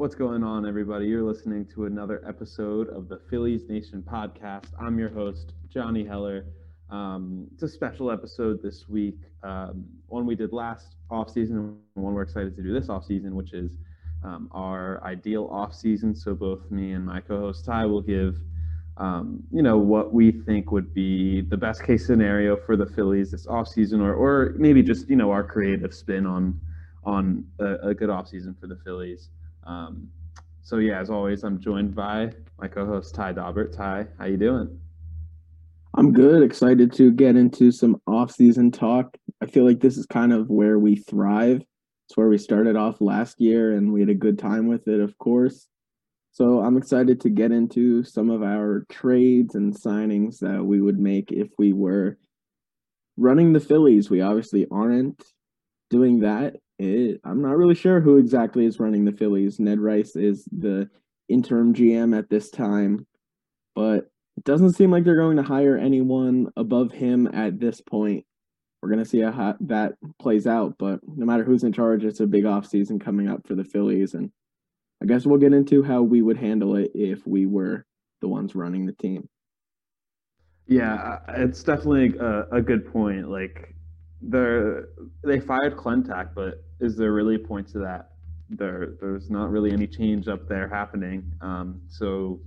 What's going on, everybody? You're listening to another episode of the Phillies Nation podcast. I'm your host, Johnny Heller. Um, it's a special episode this week, um, one we did last offseason and one we're excited to do this offseason, which is um, our ideal offseason. So both me and my co-host Ty will give, um, you know, what we think would be the best case scenario for the Phillies this offseason, or or maybe just you know our creative spin on on a, a good offseason for the Phillies. Um, so yeah, as always, I'm joined by my co-host Ty Daubert. Ty, how you doing? I'm good. Excited to get into some off-season talk. I feel like this is kind of where we thrive. It's where we started off last year, and we had a good time with it, of course. So I'm excited to get into some of our trades and signings that we would make if we were running the Phillies. We obviously aren't doing that it, I'm not really sure who exactly is running the Phillies. Ned Rice is the interim GM at this time, but it doesn't seem like they're going to hire anyone above him at this point. We're going to see how that plays out, but no matter who's in charge, it's a big offseason coming up for the Phillies. And I guess we'll get into how we would handle it if we were the ones running the team. Yeah, it's definitely a, a good point. Like, they're they fired Klentak, but is there really a point to that? There, there's not really any change up there happening. Um, so,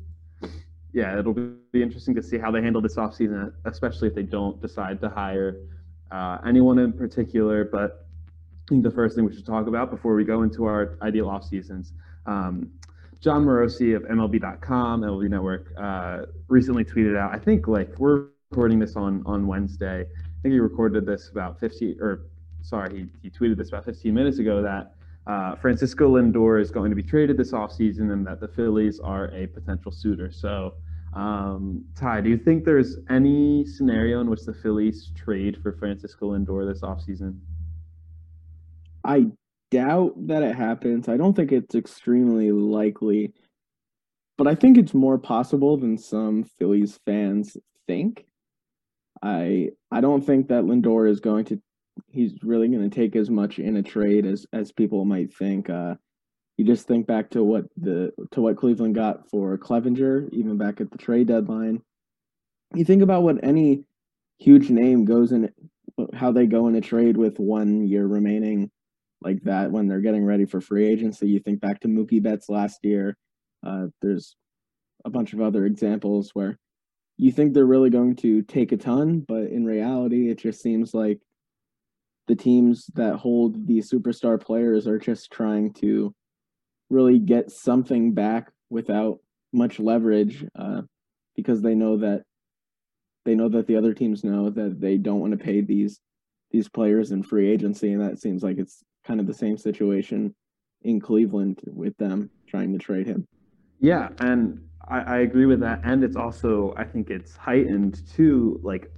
yeah, it'll be interesting to see how they handle this offseason, especially if they don't decide to hire uh, anyone in particular. But I think the first thing we should talk about before we go into our ideal off seasons, um, Jon Morosi of MLB.com, MLB Network, uh, recently tweeted out. I think like we're recording this on on Wednesday. I think he recorded this about 50 or sorry, he, he tweeted this about 15 minutes ago that uh, Francisco Lindor is going to be traded this offseason and that the Phillies are a potential suitor. So, um, Ty, do you think there's any scenario in which the Phillies trade for Francisco Lindor this offseason? I doubt that it happens. I don't think it's extremely likely, but I think it's more possible than some Phillies fans think. I I don't think that Lindor is going to he's really going to take as much in a trade as as people might think. Uh, you just think back to what the to what Cleveland got for Clevinger, even back at the trade deadline. You think about what any huge name goes in, how they go in a trade with one year remaining, like that when they're getting ready for free agency. You think back to Mookie Betts last year. Uh, there's a bunch of other examples where you think they're really going to take a ton, but in reality, it just seems like the teams that hold the superstar players are just trying to really get something back without much leverage uh, because they know that they know that the other teams know that they don't want to pay these these players in free agency and that seems like it's kind of the same situation in Cleveland with them trying to trade him. Yeah, and I, I agree with that. And it's also I think it's heightened too, like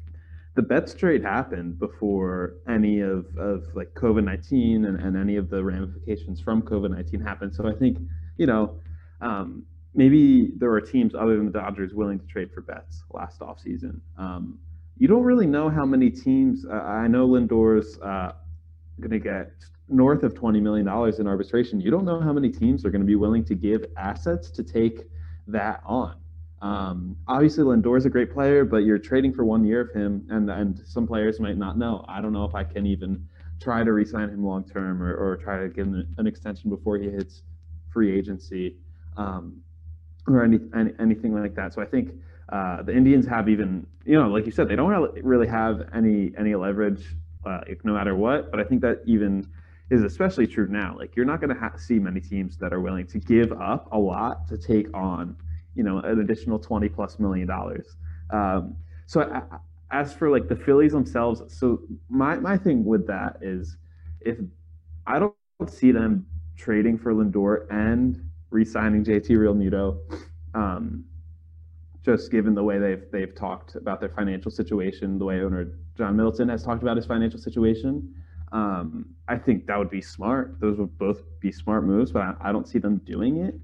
the Betts trade happened before any of, of like COVID 19 and, and any of the ramifications from COVID 19 happened. So I think, you know, um, maybe there were teams other than the Dodgers willing to trade for Betts last offseason. Um, you don't really know how many teams. Uh, I know Lindor's uh, going to get north of $20 million in arbitration. You don't know how many teams are going to be willing to give assets to take that on. Um, obviously, Lindor's a great player, but you're trading for one year of him, and and some players might not know. I don't know if I can even try to re-sign him long term or, or try to give him an extension before he hits free agency um, or any, any, anything like that. So I think uh, the Indians have even you know like you said they don't really have any any leverage uh, no matter what. But I think that even is especially true now. Like you're not going to see many teams that are willing to give up a lot to take on you know an additional 20 plus million dollars. Um, so I, as for like the phillies themselves so my, my thing with that is if i don't see them trading for lindor and re-signing jt realmuto um, just given the way they've they've talked about their financial situation the way owner john middleton has talked about his financial situation um, i think that would be smart. Those would both be smart moves but i, I don't see them doing it.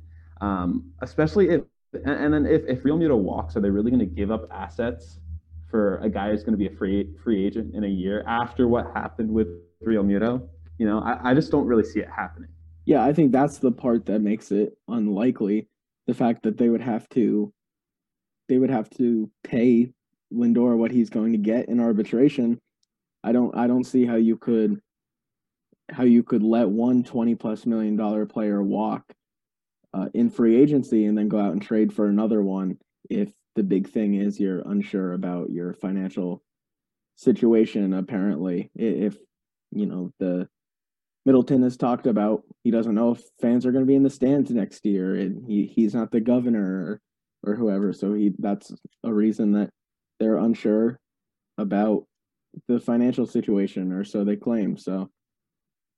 Um, especially if and, and then if, if Realmuto walks, are they really going to give up assets for a guy who's going to be a free free agent in a year after what happened with Realmuto? You know, I, I just don't really see it happening. Yeah, I think that's the part that makes it unlikely. The fact that they would have to they would have to pay Lindor what he's going to get in arbitration. I don't I don't see how you could how you could let one 20 plus million dollar player walk uh, in free agency and then go out and trade for another one if the big thing is you're unsure about your financial situation apparently. If you know the Middleton has talked about he doesn't know if fans are going to be in the stands next year and he, he's not the governor or, or whoever. So he that's a reason that they're unsure about the financial situation or so they claim. So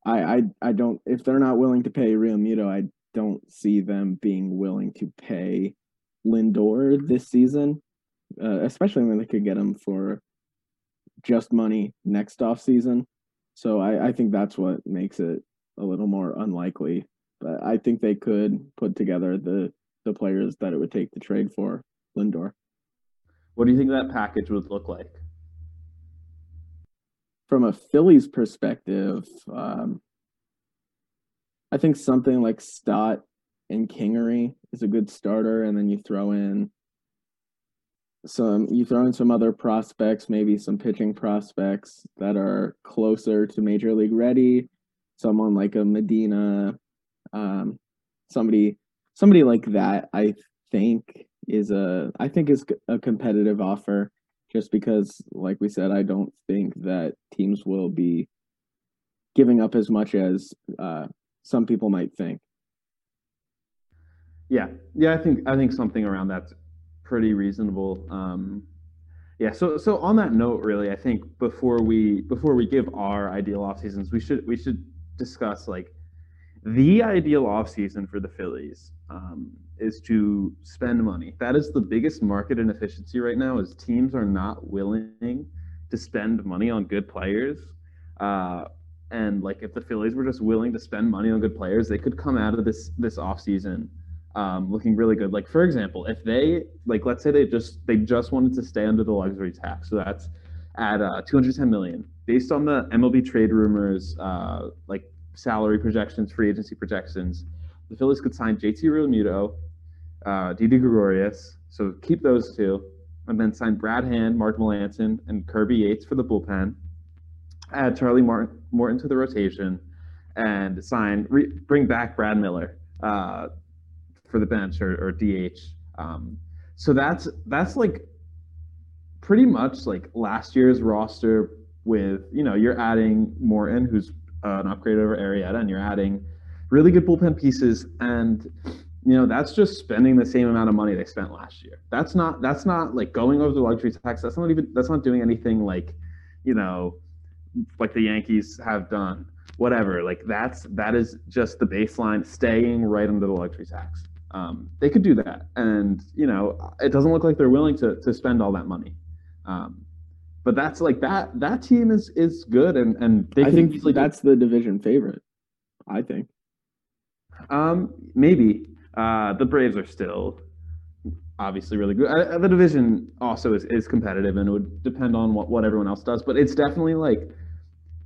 I, I I don't if they're not willing to pay Realmuto, I don't see them being willing to pay Lindor this season, uh, especially when they could get him for just money next off season. So I, I think that's what makes it a little more unlikely. But I think they could put together the the players that it would take to trade for Lindor. What do you think that package would look like? from a Phillies perspective, um, I think something like Stott and Kingery is a good starter, and then you throw in some you throw in some other prospects, maybe some pitching prospects that are closer to major league ready. Someone like a Medina, um, somebody somebody like that. I think is a I think is a competitive offer just because, like we said, I don't think that teams will be giving up as much as uh, some people might think. Yeah, yeah, I think I think something around that's pretty reasonable. Um, yeah, so so on that note, really, I think before we before we give our ideal off seasons, we should we should discuss like the ideal off season for the Phillies. Um, is to spend money. That is the biggest market inefficiency right now. Is teams are not willing to spend money on good players. Uh, and like if the Phillies were just willing to spend money on good players, they could come out of this this offseason um, looking really good. Like for example, if they like let's say they just they just wanted to stay under the luxury tax, so that's at uh, 210 million based on the MLB trade rumors, uh, like salary projections, free agency projections the Phillies could sign JT Realmuto, uh, Didi Gregorius. So keep those two, and then sign Brad Hand, Mark Melancon, and Kirby Yates for the bullpen. Add Charlie Morton, to the rotation, and sign re, bring back Brad Miller uh, for the bench or, or DH. Um, so that's that's like pretty much like last year's roster with you know you're adding Morton, who's uh, an upgrade over Arrieta, and you're adding really good bullpen pieces, and you know that's just spending the same amount of money they spent last year. That's not that's not like going over the luxury tax. That's not even that's not doing anything like you know like the Yankees have done. Whatever, like that's that is just the baseline, staying right under the luxury tax. Um, they could do that, and you know it doesn't look like they're willing to to spend all that money. Um, but that's like that that team is is good, and and they I think that's the division favorite. I think. Um, maybe uh, the Braves are still obviously really good. Uh, the division also is, is competitive, and it would depend on what, what everyone else does. But it's definitely like,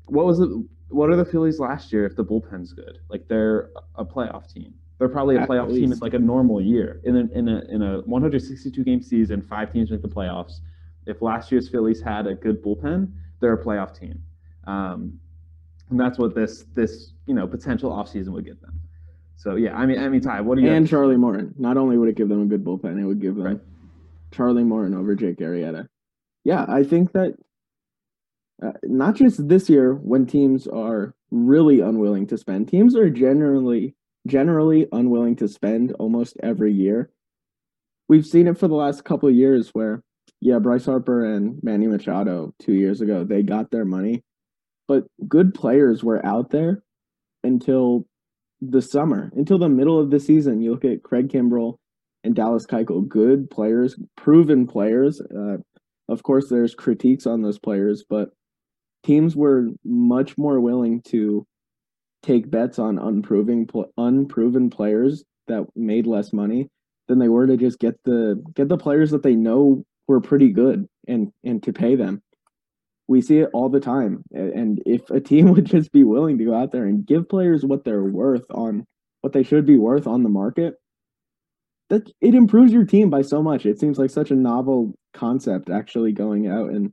what was it? What are the Phillies last year if the bullpen's good? Like they're a playoff team. They're probably a playoff team. It's like a normal year in a, in a in a 162 game season. Five teams make the playoffs. If last year's Phillies had a good bullpen, they're a playoff team. Um, and that's what this this you know potential offseason would get them. So yeah, I mean, I mean, Ty, what do you? And Charlie Morton. Not only would it give them a good bullpen, it would give them right. Charlie Morton over Jake Arrieta. Yeah, I think that uh, not just this year when teams are really unwilling to spend. Teams are generally generally unwilling to spend almost every year. We've seen it for the last couple of years where yeah, Bryce Harper and Manny Machado 2 years ago, they got their money, but good players were out there until the summer until the middle of the season. You look at Craig Kimbrel and Dallas Keuchel, good players, proven players. Uh, of course, there's critiques on those players, but teams were much more willing to take bets on unproven unproven players that made less money than they were to just get the get the players that they know were pretty good and and to pay them. we see it all the time. And if a team would just be willing to go out there and give players what they're worth on what they should be worth on the market, that it improves your team by so much. It seems like such a novel concept actually going out and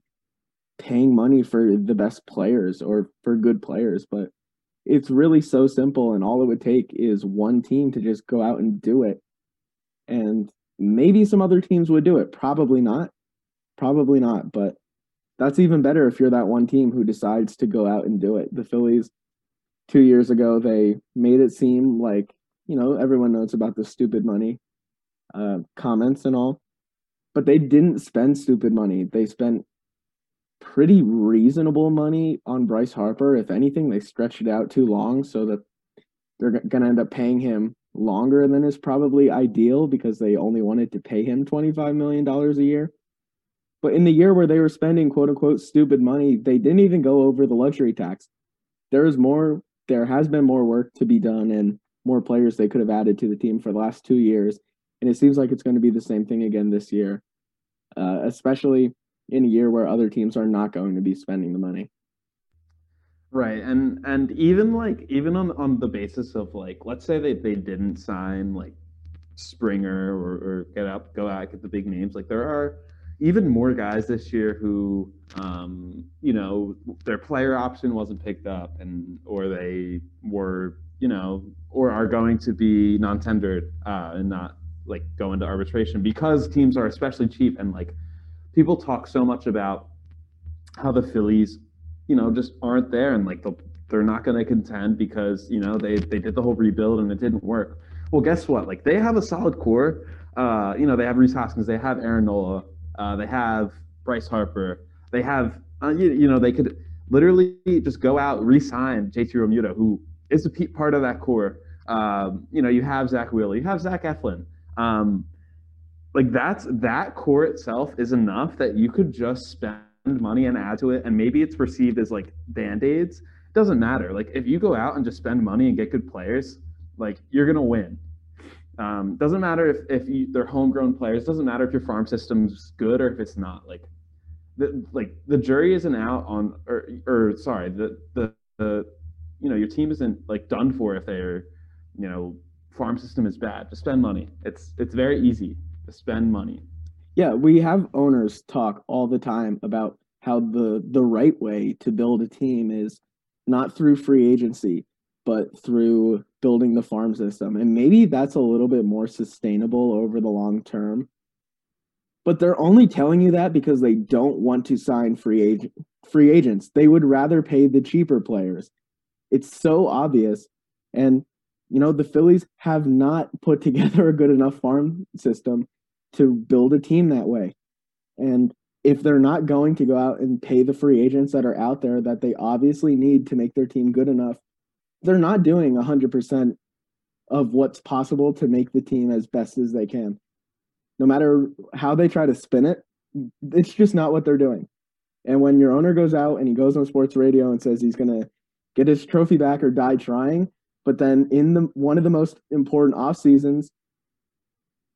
paying money for the best players or for good players, but it's really so simple and all it would take is one team to just go out and do it. And maybe some other teams would do it, probably not. Probably not, but that's even better if you're that one team who decides to go out and do it. The Phillies, two years ago, they made it seem like, you know, everyone knows about the stupid money uh, comments and all, but they didn't spend stupid money. They spent pretty reasonable money on Bryce Harper. If anything, they stretched it out too long so that they're going to end up paying him longer than is probably ideal because they only wanted to pay him $25 million a year. But in the year where they were spending quote unquote stupid money, they didn't even go over the luxury tax. There is more, there has been more work to be done and more players they could have added to the team for the last two years. And it seems like it's going to be the same thing again this year, uh, especially in a year where other teams are not going to be spending the money. Right. And and even like even on on the basis of like let's say they, they didn't sign like Springer or, or get up go out get the big names. Like there are even more guys this year who, um, you know, their player option wasn't picked up, and or they were, you know, or are going to be non-tendered uh, and not like go into arbitration because teams are especially cheap and like people talk so much about how the Phillies, you know, just aren't there and like they're not going to contend because you know they they did the whole rebuild and it didn't work. Well, guess what? Like they have a solid core. Uh, you know, they have Rhys Hoskins, they have Aaron Nola, uh, they have Bryce Harper. They have, uh, you, you, know, they could literally just go out, re-sign JT Realmuto, who is a part of that core. Um, you know, you have Zack Wheeler, you have Zach Eflin. Um, like that's that core itself is enough that you could just spend money and add to it, and maybe it's perceived as like band aids. Doesn't matter. Like if you go out and just spend money and get good players, like you're gonna win. Um, doesn't matter if, if you, they're homegrown players. Doesn't matter if your farm system's good or if it's not. Like, the like the jury isn't out on or or sorry the the, the you know your team isn't like done for if their you know farm system is bad. Just spend money. It's it's very easy spend money. Yeah, we have owners talk all the time about how the the right way to build a team is not through free agency, but through building the farm system. And maybe that's a little bit more sustainable over the long term. But they're only telling you that because they don't want to sign free agent free agents. They would rather pay the cheaper players. It's so obvious. And you know, the Phillies have not put together a good enough farm system to build a team that way. And if they're not going to go out and pay the free agents that are out there that they obviously need to make their team good enough, they're not doing 100% of what's possible to make the team as best as they can. No matter how they try to spin it, it's just not what they're doing. And when your owner goes out and he goes on sports radio and says he's going to get his trophy back or die trying, but then in the one of the most important off seasons,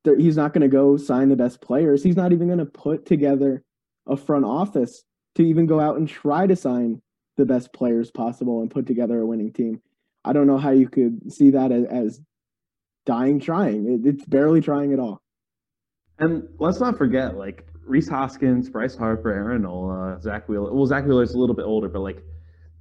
he's not going to go sign the best players. He's not even going to put together a front office to even go out and try to sign the best players possible and put together a winning team. I don't know how you could see that as, as dying trying. It, it's barely trying at all. And let's not forget, like Rhys Hoskins, Bryce Harper, Aaron Nola, Zack Wheeler. Well, Zack Wheeler is a little bit older, but like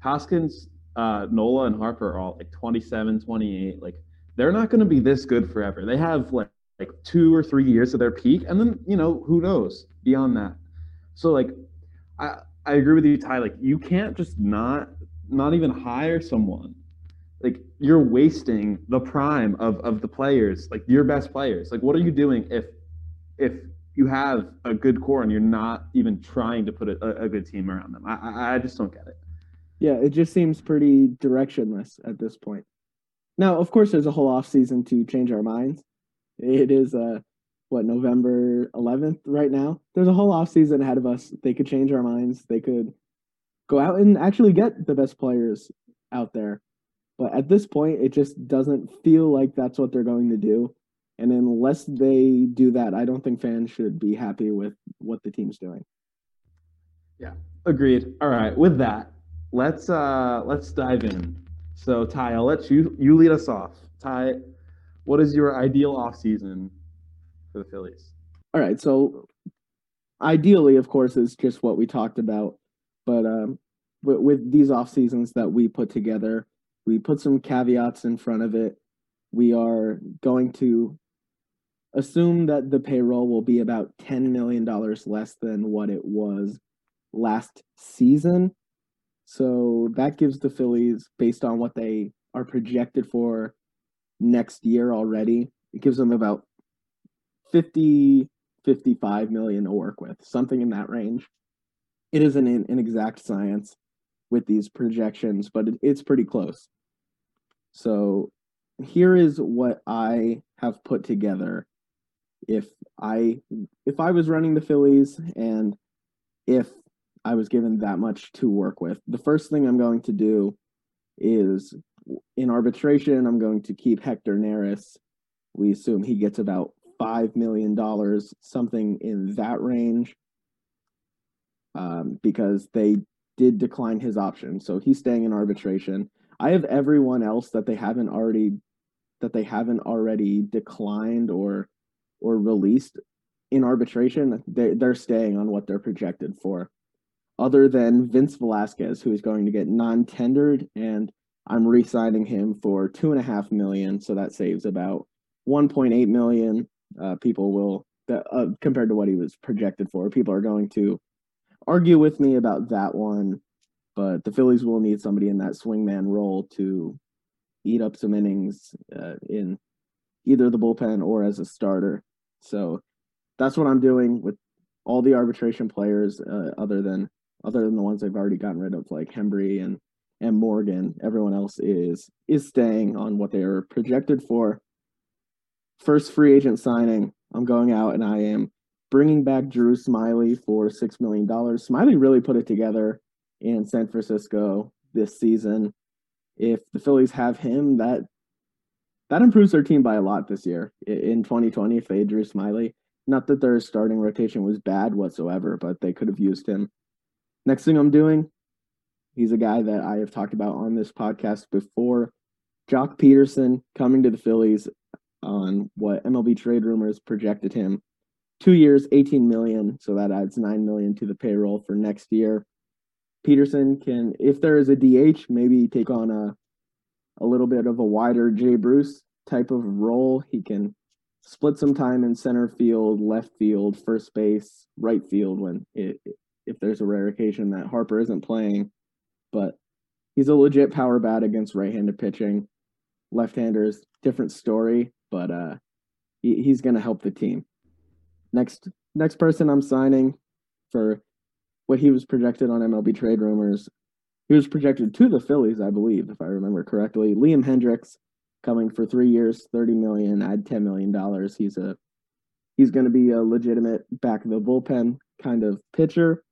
Hoskins, uh, Nola, and Harper are all like 27, 28. Like they're not going to be this good forever. They have like like two or three years of their peak, and then you know who knows beyond that. So like, I I agree with you, Ty. Like you can't just not not even hire someone like you're wasting the prime of of the players, like your best players. Like what are you doing if if you have a good core and you're not even trying to put a, a good team around them? I, I just don't get it. Yeah, it just seems pretty directionless at this point. Now, of course, there's a whole off season to change our minds. It is uh what November 11th right now. There's a whole off season ahead of us. They could change our minds. They could go out and actually get the best players out there but at this point, it just doesn't feel like that's what they're going to do. And unless they do that, I don't think fans should be happy with what the team's doing. Yeah, agreed. All right, with that, let's uh let's dive in. So Ty, I'll let you you lead us off. Ty, what is your ideal offseason for the Phillies? All right, so ideally, of course, is just what we talked about, but um, with, with these off seasons that we put together, we put some caveats in front of it. We are going to assume that the payroll will be about $10 million less than what it was last season. So that gives the Phillies, based on what they are projected for next year already, it gives them about 50, 55 million to work with, something in that range. It isn't an, an exact science with these projections, but it, it's pretty close. So here is what I have put together if I if I was running the Phillies and if I was given that much to work with. The first thing I'm going to do is in arbitration, I'm going to keep Hector Neris. We assume he gets about $5 million, something in that range, um, because they did decline his option. So he's staying in arbitration. I have everyone else that they haven't already that they haven't already declined or or released in arbitration. They they're staying on what they're projected for. Other than Vince Velasquez, who is going to get non-tendered, and I'm re-signing him for two and a half million, so that saves about 1.8 million. Uh, people will uh, compared to what he was projected for. People are going to argue with me about that one, but the Phillies will need somebody in that swingman role to eat up some innings uh, in either the bullpen or as a starter. So that's what I'm doing with all the arbitration players, uh, other than other than the ones I've already gotten rid of, like Hembree and and Morgan. Everyone else is is staying on what they are projected for. First free agent signing, I'm going out and I am bringing back Drew Smyly for six million dollars. Smyly really put it together in San Francisco this season. If the Phillies have him, that that improves their team by a lot this year in 2020 if they drew Smyly. Not that their starting rotation was bad whatsoever, but they could have used him. Next thing I'm doing, he's a guy that I have talked about on this podcast before. Joc Pederson coming to the Phillies on what MLB trade rumors projected him. Two years, 18 million, so that adds 9 million to the payroll for next year. Pederson can, if there is a DH, maybe take on a a little bit of a wider Jay Bruce type of role. He can split some time in center field, left field, first base, right field when it, if there's a rare occasion that Harper isn't playing. But he's a legit power bat against right-handed pitching. Left-handers, different story, but uh, he, he's going to help the team. Next, next person I'm signing for what he was projected on MLB trade rumors he was projected to the Phillies, I believe, if I remember correctly. Liam Hendriks coming for three years, thirty million, add ten million dollars. He's a he's going to be a legitimate back of the bullpen kind of pitcher.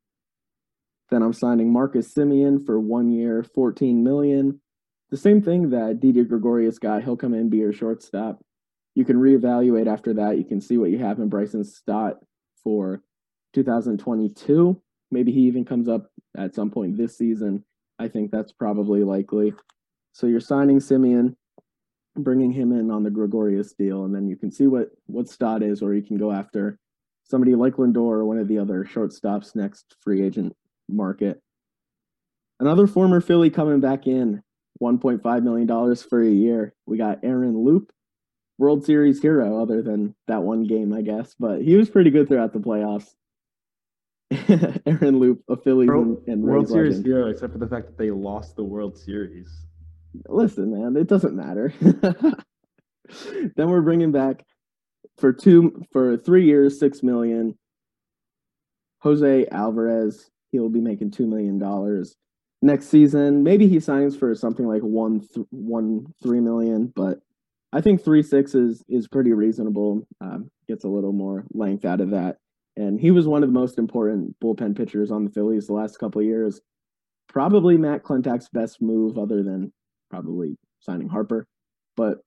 Then I'm signing Marcus Semien for one year, fourteen million. The same thing that Didi Gregorius got. He'll come in, be your shortstop. You can reevaluate after that. You can see what you have in Bryson Stott for 2022. Maybe he even comes up at some point this season I think that's probably likely. So you're signing Semien, bringing him in on the Gregorius deal, and then you can see what what Stott is, or you can go after somebody like Lindor or one of the other shortstops next free agent market. Another former Philly coming back in, $1.5 million for a year. We got Aaron Loup, World Series hero, other than that one game, I guess, but he was pretty good throughout the playoffs. Aaron Loup, a Philly World, and, and World Series legend. hero, except for the fact that they lost the World Series. Listen, man, it doesn't matter. then we're bringing back for two for three years, six million. Jose Alvarez, he'll be making two million dollars next season. Maybe he signs for something like one th- one three million, but I think three six is is pretty reasonable. Um, gets a little more length out of that and he was one of the most important bullpen pitchers on the Phillies the last couple years. Probably Matt Klentak's best move, other than probably signing Harper. But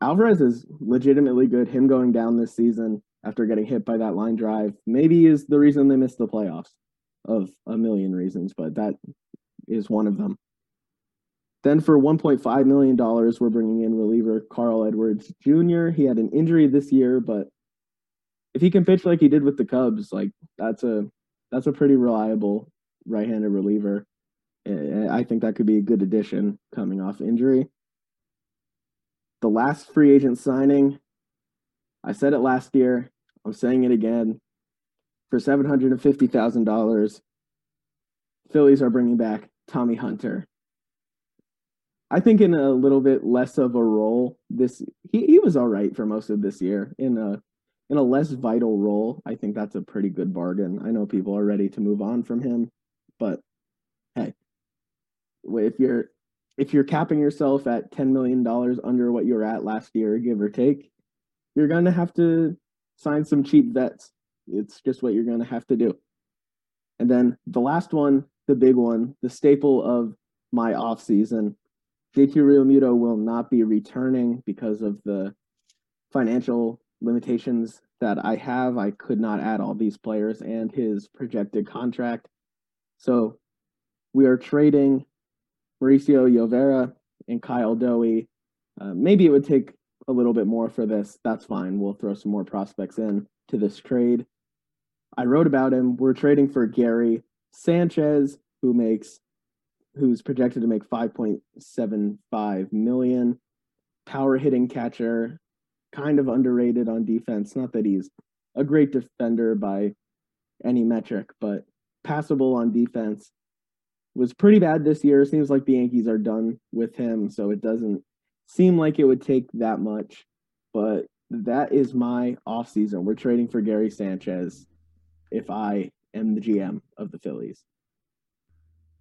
Alvarez is legitimately good. Him going down this season after getting hit by that line drive maybe is the reason they missed the playoffs. Of a million reasons, but that is one of them. Then for $1.5 million, we're bringing in reliever Carl Edwards Jr. He had an injury this year, but if he can pitch like he did with the Cubs, like that's a that's a pretty reliable right-handed reliever. I think that could be a good addition coming off injury. The last free agent signing, I said it last year. I'm saying it again. For seven hundred and fifty thousand dollars, Phillies are bringing back Tommy Hunter. I think in a little bit less of a role this he, he was all right for most of this year in a in a less vital role. I think that's a pretty good bargain. I know people are ready to move on from him, but hey, if you're if you're capping yourself at ten million dollars under what you were at last year, give or take, you're gonna have to sign some cheap vets. It's just what you're gonna have to do. And then the last one, the big one, the staple of my off season JT Realmuto will not be returning because of the financial limitations that I have. I could not add all these players and his projected contract. So we are trading Mauricio Llovera and Kyle Dohy. Uh, maybe it would take a little bit more for this. That's fine. We'll throw some more prospects in to this trade. I wrote about him. We're trading for Gary Sanchez, who makes who's projected to make 5.75 million. Power hitting catcher, kind of underrated on defense. Not that he's a great defender by any metric, but passable on defense. Was pretty bad this year. Seems like the Yankees are done with him, so it doesn't seem like it would take that much. But that is my offseason. We're trading for Gary Sanchez if I am the GM of the Phillies.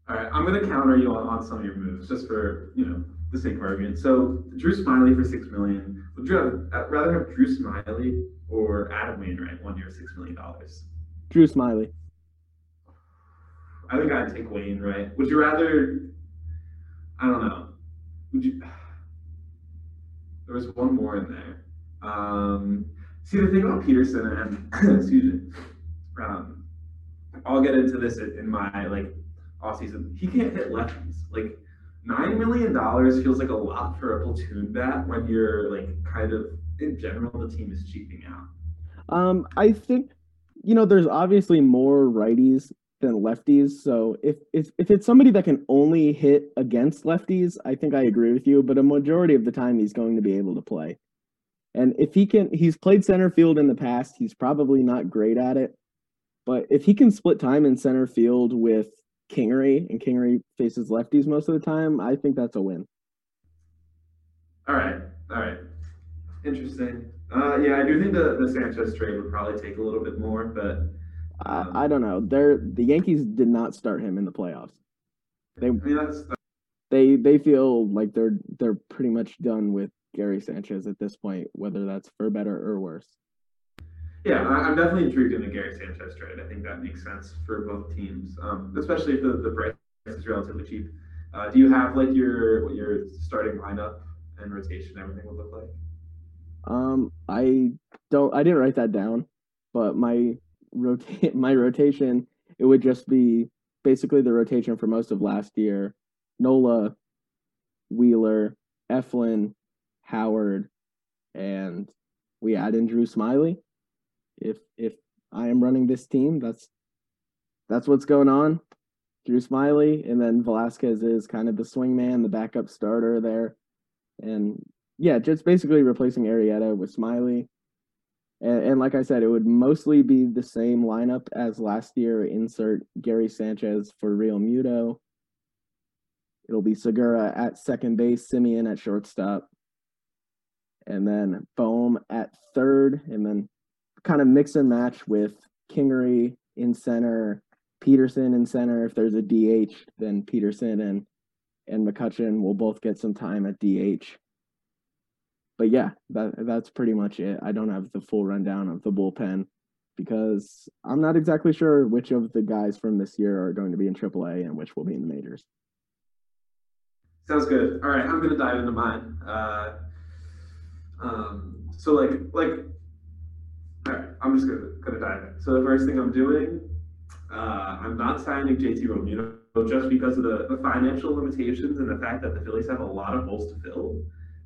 All right, I'm going to counter you on, on some of your moves just for you know the sake of argument. So Drew Smyly for six million. Would you have, uh, rather have Drew Smyly or Adam Wainwright one year six million dollars? Drew Smyly. I think I'd take Wainwright. Would you rather? I don't know. Would you? There was one more in there. Um, see the thing about Pederson and excuse me. Um, I'll get into this in my like off season. He can't hit lefties. Like nine million dollars feels like a lot for a platoon bat when you're like kind of in general the team is cheaping out. Um, I think you know there's obviously more righties than lefties. So if if if it's somebody that can only hit against lefties, I think I agree with you. But a majority of the time, he's going to be able to play. And if he can, he's played center field in the past. He's probably not great at it, but if he can split time in center field with Kingery, and Kingery faces lefties most of the time, I think that's a win. All right, all right, interesting. Uh, yeah, I do think the, the Sanchez trade would probably take a little bit more, but um, I, I don't know. They're the Yankees did not start him in the playoffs. They I mean, that's, that's... they they feel like they're they're pretty much done with Gary Sanchez at this point, whether that's for better or worse. Yeah, I'm definitely intrigued in the Gary Sanchez trade. I think that makes sense for both teams, um, especially if the, the price is relatively cheap. Uh, do you have like your your starting lineup and rotation, everything would look like? Um, I don't. I didn't write that down, but my rotate my rotation it would just be basically the rotation for most of last year. Nola, Wheeler, Eflin, Howard, and we add in Drew Smyly if if I am running this team, that's that's what's going on. Drew Smyly, and then Velasquez is kind of the swing man, the backup starter there. And yeah, just basically replacing Arrieta with Smyly. And, and, like I said, it would mostly be the same lineup as last year. Insert Gary Sanchez for Realmuto. It'll be Segura at second base, Semien at shortstop, and then Bohm at third, and then kind of mix and match with Kingery in center, Pederson in center. If there's a DH, then Pederson and and McCutchen will both get some time at DH. But yeah, that that's pretty much it. I don't have the full rundown of the bullpen because I'm not exactly sure which of the guys from this year are going to be in AAA and which will be in the majors. Sounds good. All right, I'm gonna dive into mine. Uh, um, so like like all right, I'm just gonna gonna dive in. So the first thing I'm doing, Uh, I'm not signing JT Realmuto just because of the, the financial limitations and the fact that the Phillies have a lot of holes to fill.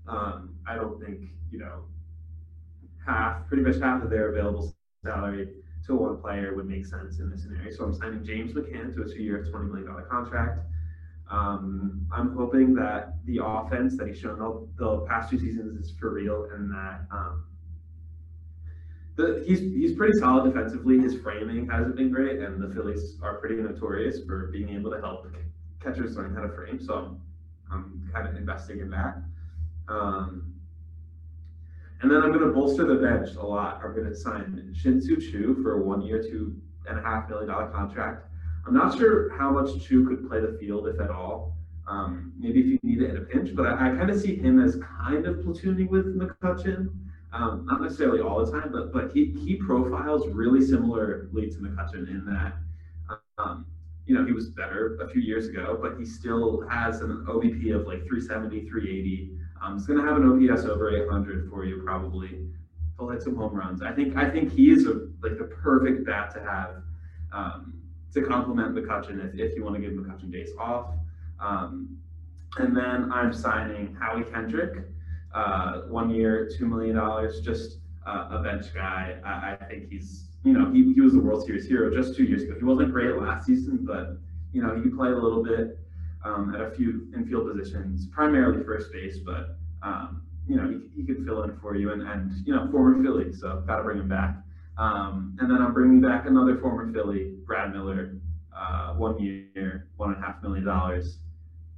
Um, I don't think, you know, half, pretty much half of their available salary to one player would make sense in this scenario. So I'm signing James McCann to a two-year, $20 million contract. Um, I'm hoping that the offense that he's shown the, the past two seasons is for real and that um, the, he's he's pretty solid defensively. His framing hasn't been great, and the Phillies are pretty notorious for being able to help catchers learn how to frame. So I'm, kind of investing in that. Um, and then I'm going to bolster the bench a lot. I'm going to sign Shin-Soo for a one-year, two and a half million dollar contract. I'm not sure how much Choo could play the field, if at all. Um, maybe if you need it in a pinch, but I, I kind of see him as kind of platooning with McCutchen. Um, not necessarily all the time, but but he he profiles really similarly to McCutchen in that, um, you know, he was better a few years ago, but he still has an OBP of like 370, 380. Um, he's going to have an OPS over 800 for you probably. He'll hit some home runs. I think I think he is a, like the perfect bat to have um, to complement McCutchen if, if you want to give McCutchen days off. Um, and then I'm signing Howie Kendrick uh, one year, two million dollars, just uh, a bench guy. I, I, think he's, you know, he, he was the World Series hero just two years ago. He wasn't great last season, but you know, he could play a little bit um, at a few infield positions, primarily first base, but um, you know, he, he could fill in for you, and and you know, former Philly, so got to bring him back. Um, and then I'm bringing back another former Philly, Brad Miller, uh, one year, one and a half million dollars.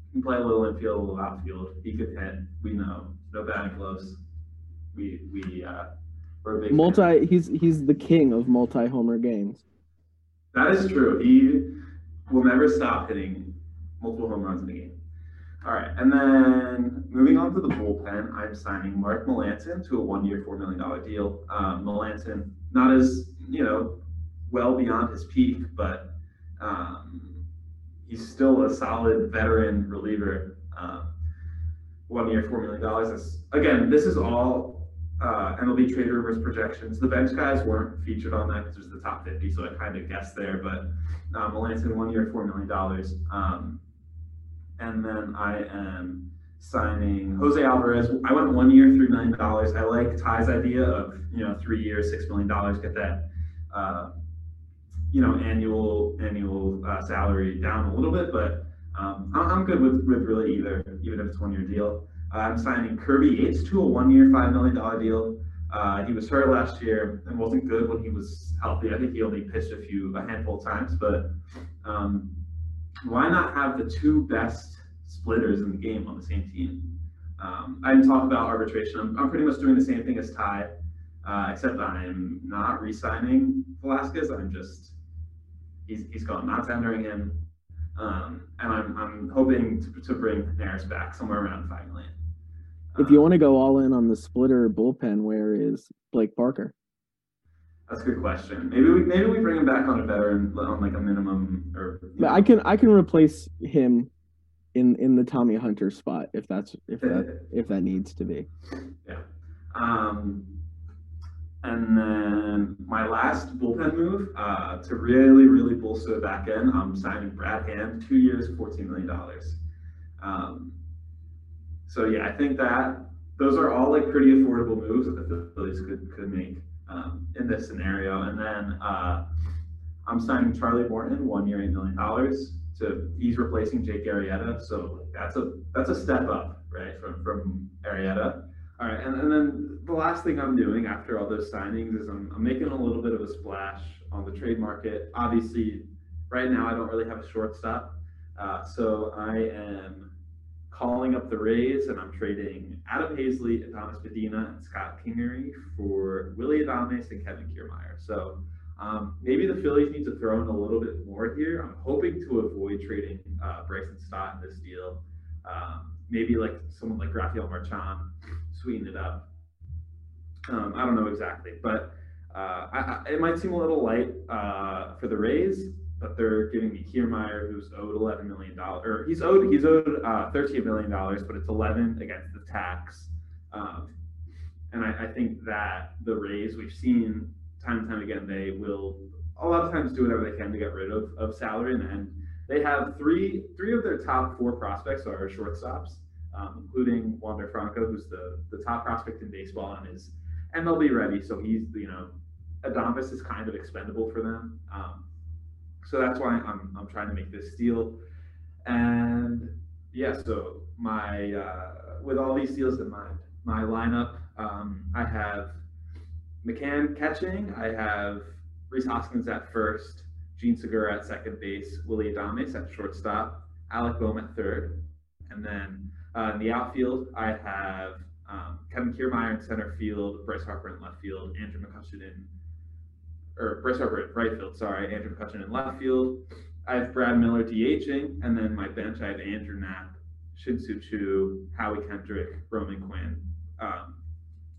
He can play a little infield, a little outfield. He could hit. We know no batting gloves. We we uh, we're a big multi. Fan. He's he's the king of multi homer games. That is true. He will never stop hitting multiple home runs in a game. All right, and then moving on to the bullpen, I'm signing Mark Melancon to a one-year, four million dollar deal. Um, Melancon, not as you know, well beyond his peak, but um, he's still a solid veteran reliever. Um, one year, four million dollars. Again, this is all uh, MLB trade rumors projections. The bench guys weren't featured on that because it was the top 50, so I kind of guessed there. But um, Melancon, one year, four million dollars. Um, and then I am signing Jose Alvarez. I went one year, three million dollars. I like Ty's idea of you know three years, six million dollars. Get that. Uh, you know, annual annual uh, salary down a little bit, but um, I'm good with, with really either, even if it's one year deal. Uh, I'm signing Kirby Yates to a one year, $5 million deal. Uh, he was hurt last year and wasn't good when he was healthy. I think he only pitched a few, a handful of times, but um, why not have the two best splitters in the game on the same team? Um, I didn't talk about arbitration. I'm, I'm, pretty much doing the same thing as Ty, uh, except I'm not re signing Velasquez. I'm just, he's, he's gone, not tendering him. Um, and I'm, I'm hoping to, to bring Neris back somewhere around five million. If you um, want to go all in on the splitter bullpen, where is Blake Parker? That's a good question. Maybe we maybe we bring him back on a veteran on like a minimum or. But I can I can replace him in in the Tommy Hunter spot if that's if that if that needs to be. Yeah. Um, and then my last bullpen move uh, to really, really bolster the back end, I'm signing Brad Hand, two years, $14 million. Um, so yeah, I think that those are all like pretty affordable moves that the Phillies could, could make um, in this scenario. And then uh, I'm signing Charlie Morton, one year, $8 million. To, he's replacing Jake Arrieta. So that's a, that's a step up, right, from, from Arrieta. All right, and, and then the last thing I'm doing after all those signings is I'm, I'm making a little bit of a splash on the trade market. Obviously, right now I don't really have a shortstop, uh, so I am calling up the Rays and I'm trading Adam Haseley, Adonis Medina, and Scott Kingery for Willy Adames and Kevin Kiermaier. So um, maybe the Phillies need to throw in a little bit more here. I'm hoping to avoid trading uh, Bryson Stott in this deal. Um, maybe like someone like Rafael Marchan sweeten it up. Um, I don't know exactly, but uh, I, I, it might seem a little light uh, for the Rays, but they're giving me Kiermaier, who's owed eleven million dollars, or he's owed he's owed uh, thirteen million dollars, but it's eleven against the tax. Um, and I, I, think that the Rays we've seen time and time again they will a lot of times do whatever they can to get rid of, of salary. And then they have three three of their top four prospects are shortstops, um, including Wander Franco, who's the, the top prospect in baseball and is MLB ready. So he's, you know, Adames is kind of expendable for them. Um, so that's why I'm, I'm trying to make this deal. And yeah, so my uh, with all these deals in mind, my lineup, um, I have McCann catching, I have Rhys Hoskins at first, Jean Segura at second base, Willy Adames at shortstop, Alec Bohm at third, and then uh, in the outfield, I have um, Kevin Kiermaier in center field, Bryce Harper in left field, Andrew McCutchen in or Bryce Harper in right field, sorry, Andrew McCutchen in left field. I have Brad Miller DHing, and then my bench I have Andrew Knapp, Shin-Soo Choo, Howie Kendrick, Roman Quinn. Um,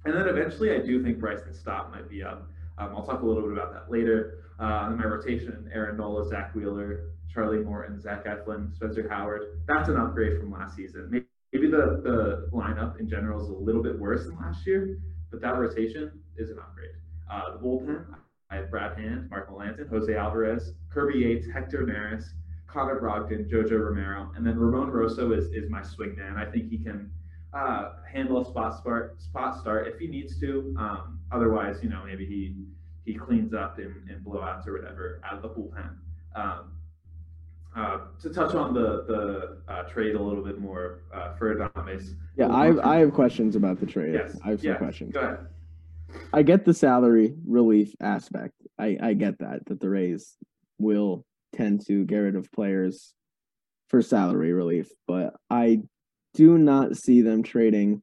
and then eventually I do think Bryson Stott might be up. Um, I'll talk a little bit about that later. Uh, my rotation, Aaron Nola, Zack Wheeler, Charlie Morton, Zach Eflin, Spencer Howard. That's an upgrade from last season. Maybe, maybe the, the lineup in general is a little bit worse than last year, but that rotation is an upgrade. Uh, the bullpen, I have Brad Hand, Mark Melancon, Jose Alvarez, Kirby Yates, Hector Neris, Connor Brogdon, Jojo Romero, and then Ramon Rosso is, is my swing man. I think he can uh, handle a spot start spot start if he needs to. Um, otherwise, you know, maybe he he cleans up in, in blowouts or whatever out of the bullpen. Um, uh, to touch on the the uh, trade a little bit more uh, for Adames. Yeah, I have, I have questions about the trade. Yes, I have some yeah, questions. Go ahead. I get the salary relief aspect. I, I get that that the Rays will tend to get rid of players for salary relief, but I do not see them trading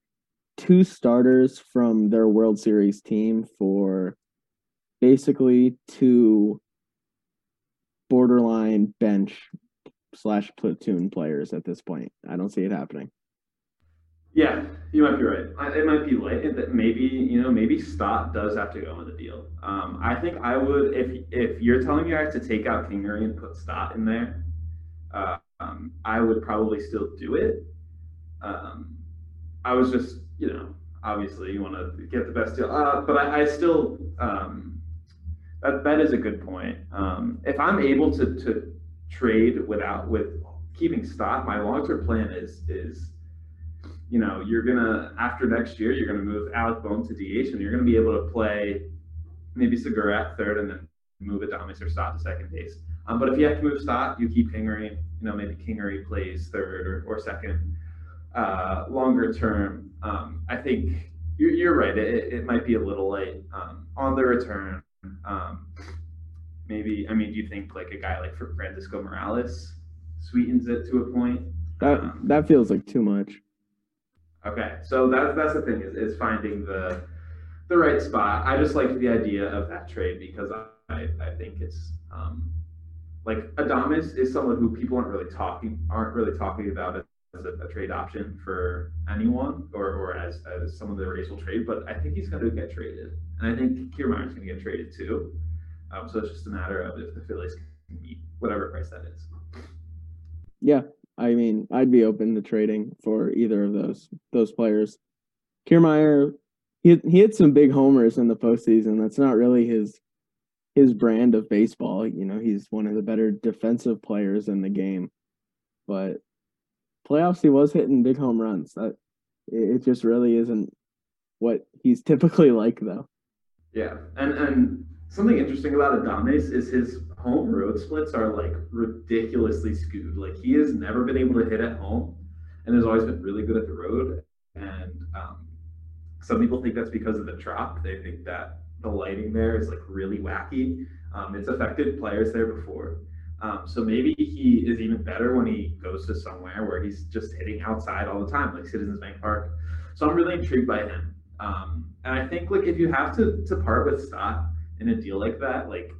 two starters from their World Series team for basically two borderline bench slash platoon players at this point. I don't see it happening. Yeah, you might be right. It might be late. That maybe you know maybe Stott does have to go in the deal. Um, I think I would if if you're telling me I have to take out Kingery and put Stott in there, uh, um, I would probably still do it. Um, I was just you know obviously you want to get the best deal, uh, but I, I still um, that that is a good point. Um, if I'm able to to trade without with keeping Stott, my long term plan is is you know, you're gonna after next year, you're gonna move Alec Bohm to DH, and you're gonna be able to play maybe Segura at third, and then move Adames or Stott to second base. Um, but if you have to move Stott, you keep Kingery. You know, maybe Kingery plays third or, or second. Uh, longer term, um, I think you're, you're right. It, it might be a little late um, on the return. Um, maybe I mean, do you think like a guy like Francisco Morales sweetens it to a point? That Um, that feels like too much. Okay, so that's that's the thing is, is finding the the right spot. I just like the idea of that trade because I, I think it's um, like Adames is someone who people aren't really talking aren't really talking about as a, a trade option for anyone or, or as, as someone the Rays will trade, but I think he's going to get traded, and I think Kiermaier's going to get traded too. Um, so it's just a matter of if the Phillies can meet whatever price that is. Yeah, I mean, I'd be open to trading for either of those those players. Kiermaier, he he hit some big homers in the postseason. That's not really his his brand of baseball. You know, he's one of the better defensive players in the game, but playoffs he was hitting big home runs. That it, just really isn't what he's typically like, though. Yeah, and and something interesting about Adames is his home road splits are like ridiculously skewed. Like he has never been able to hit at home, and has always been really good at the road. And um, some people think that's because of the Trop. They think that the lighting there is like really wacky. Um, it's affected players there before. Um, so maybe he is even better when he goes to somewhere where he's just hitting outside all the time, like Citizens Bank Park. So I'm really intrigued by him. Um, and I think like if you have to to part with Stott in a deal like that, like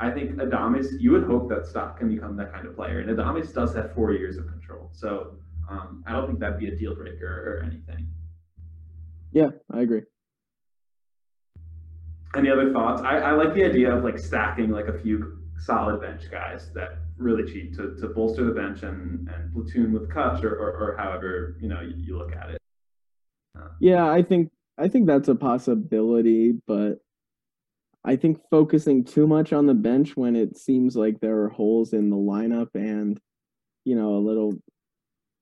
I think Adames, you would hope that Stott can become that kind of player. And Adames does have four years of control. So um, I don't think that'd be a deal breaker or anything. Yeah, I agree. Any other thoughts? I, I like the idea of like stacking like a few solid bench guys that really cheap to, to bolster the bench and, and platoon with Kutch or, or, or however you know you, you look at it. Uh. Yeah, I think I think that's a possibility, but I think focusing too much on the bench when it seems like there are holes in the lineup and you know a little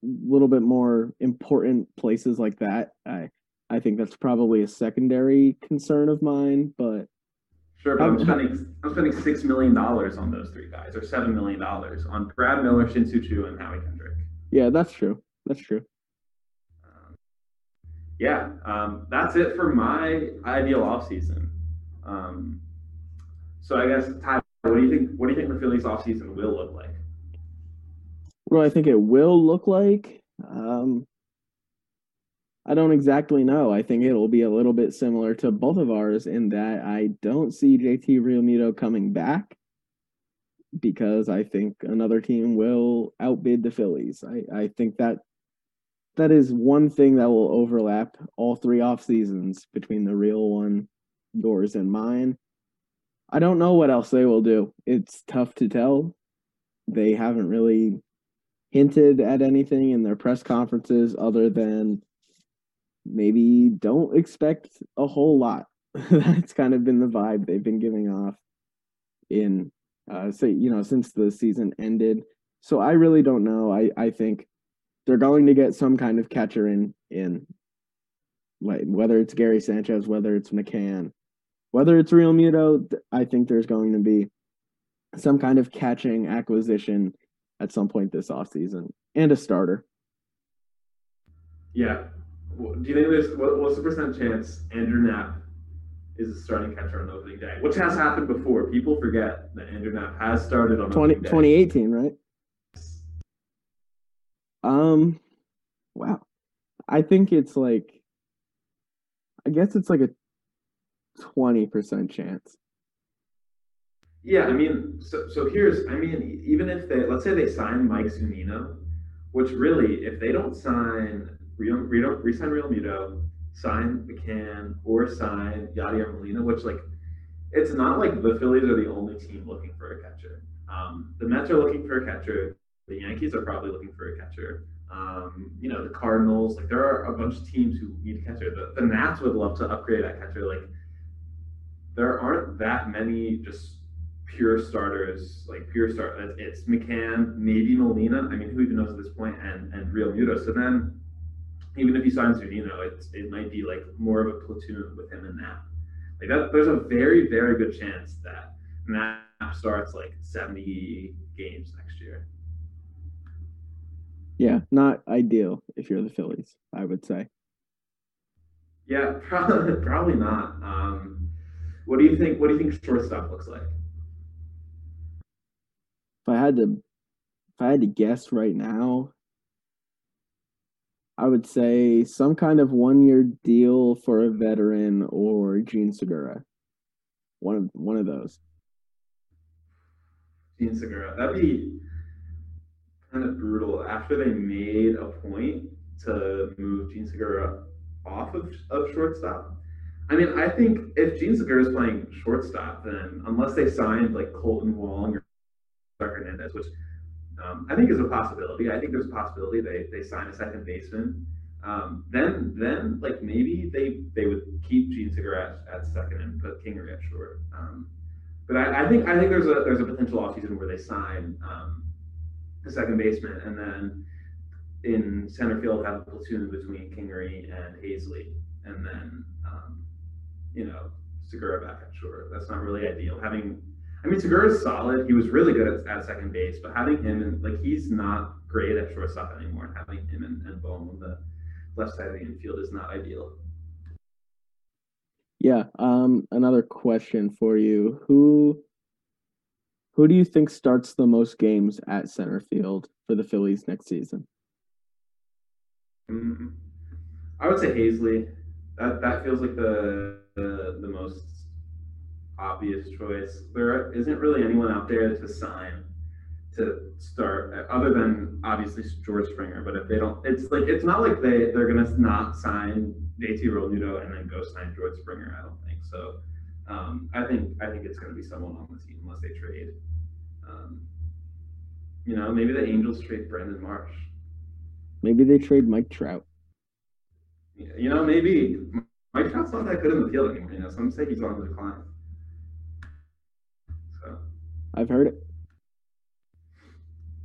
little bit more important places like that. I I think that's probably a secondary concern of mine, but Sure, but I'm spending I'm spending six million dollars on those three guys, or seven million dollars on Brad Miller, Shin-Soo Choo, and Howie Kendrick. Yeah, that's true. That's true. Um, yeah, um, that's it for my ideal offseason. Um, so I guess Ty, what do you think? What do you think the Phillies offseason will look like? What do I think it will look like? Um, I don't exactly know. I think it'll be a little bit similar to both of ours in that I don't see JT Realmuto coming back because I think another team will outbid the Phillies. I, I think that that is one thing that will overlap all three off seasons between the real one, yours and mine. I don't know what else they will do. It's tough to tell. They haven't really hinted at anything in their press conferences other than maybe don't expect a whole lot. That's kind of been the vibe they've been giving off in uh say you know since the season ended. So I really don't know. I I think they're going to get some kind of catcher in in like whether it's Gary Sanchez, whether it's McCann, whether it's Realmuto, I think there's going to be some kind of catching acquisition at some point this offseason and a starter. Yeah, do you think there's what, what's the percent chance Andrew Knapp is a starting catcher on the opening day, which has happened before? People forget that Andrew Knapp has started on 20, 2018, right? Um, wow. I think it's like, I guess it's like a 20% chance. Yeah, I mean, so so here's, I mean, even if they, let's say they sign Mike Zunino, which really, if they don't sign Real, Real, resign Realmuto, sign McCann, or sign Yadier Molina, which like it's not like the Phillies are the only team looking for a catcher. Um, the Mets are looking for a catcher. The Yankees are probably looking for a catcher. Um, you know, the Cardinals, like there are a bunch of teams who need a catcher. The, the Nats would love to upgrade that catcher. Like there aren't that many just pure starters, like pure start. It's McCann, maybe Molina. I mean, who even knows at this point, and and Realmuto. So then even if he signs Zunino, it's it might be like more of a platoon with him and Knapp. Like that, there's a very very good chance that Knapp starts like 70 games next year. Yeah, not ideal if you're the Phillies, I would say. Yeah, probably probably not. Um, what do you think? What do you think shortstop looks like? If I had to, if I had to guess right now, I would say some kind of one year deal for a veteran or Jean Segura. One of one of those. Jean Segura. That'd be kind of brutal. After they made a point to move Jean Segura off of, of shortstop. I mean, I think if Jean Segura is playing shortstop, then unless they signed like Kolten Wong or Hernandez, which um, I think is a possibility. I think there's a possibility they, they sign a second baseman. Um, then then like maybe they they would keep Jean Segura at, second and put Kingery at short. Um, but I, I, think I think there's a there's a potential offseason where they sign um, a second baseman and then in center field have a platoon between Kingery and Haseley, and then um, you know Segura back at short. That's not really ideal. Having I mean, Segura's solid. He was really good at, at second base, but having him and like he's not great at shortstop anymore. And having him and, and Bohm on the left side of the infield is not ideal. Yeah. Um. Another question for you: Who who do you think starts the most games at center field for the Phillies next season? Mm-hmm. I would say Haseley. That that feels like the the, the most obvious choice. There isn't really anyone out there to sign to start other than obviously George Springer. But if they don't, it's like it's not like they they're gonna not sign JT Realmuto and then go sign George Springer. I don't think so. Um, I think I think it's gonna be someone on the team unless they trade. Um, you know, maybe the Angels trade Brandon Marsh. Maybe they trade Mike Trout. You know, maybe Mike Trout's not that good in the field anymore. You know, some say he's on the decline. I've heard it.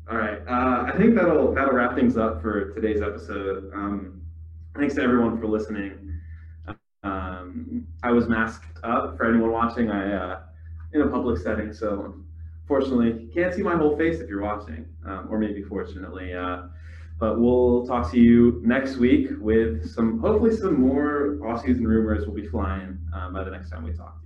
All right. Uh, I think that'll that'll wrap things up for today's episode. Um, thanks to everyone for listening. Um, I was masked up for anyone watching. I uh, in a public setting, so fortunately you can't see my whole face if you're watching, um, or maybe fortunately. Uh, but we'll talk to you next week with some hopefully some more off-season rumors will be flying uh, by the next time we talk.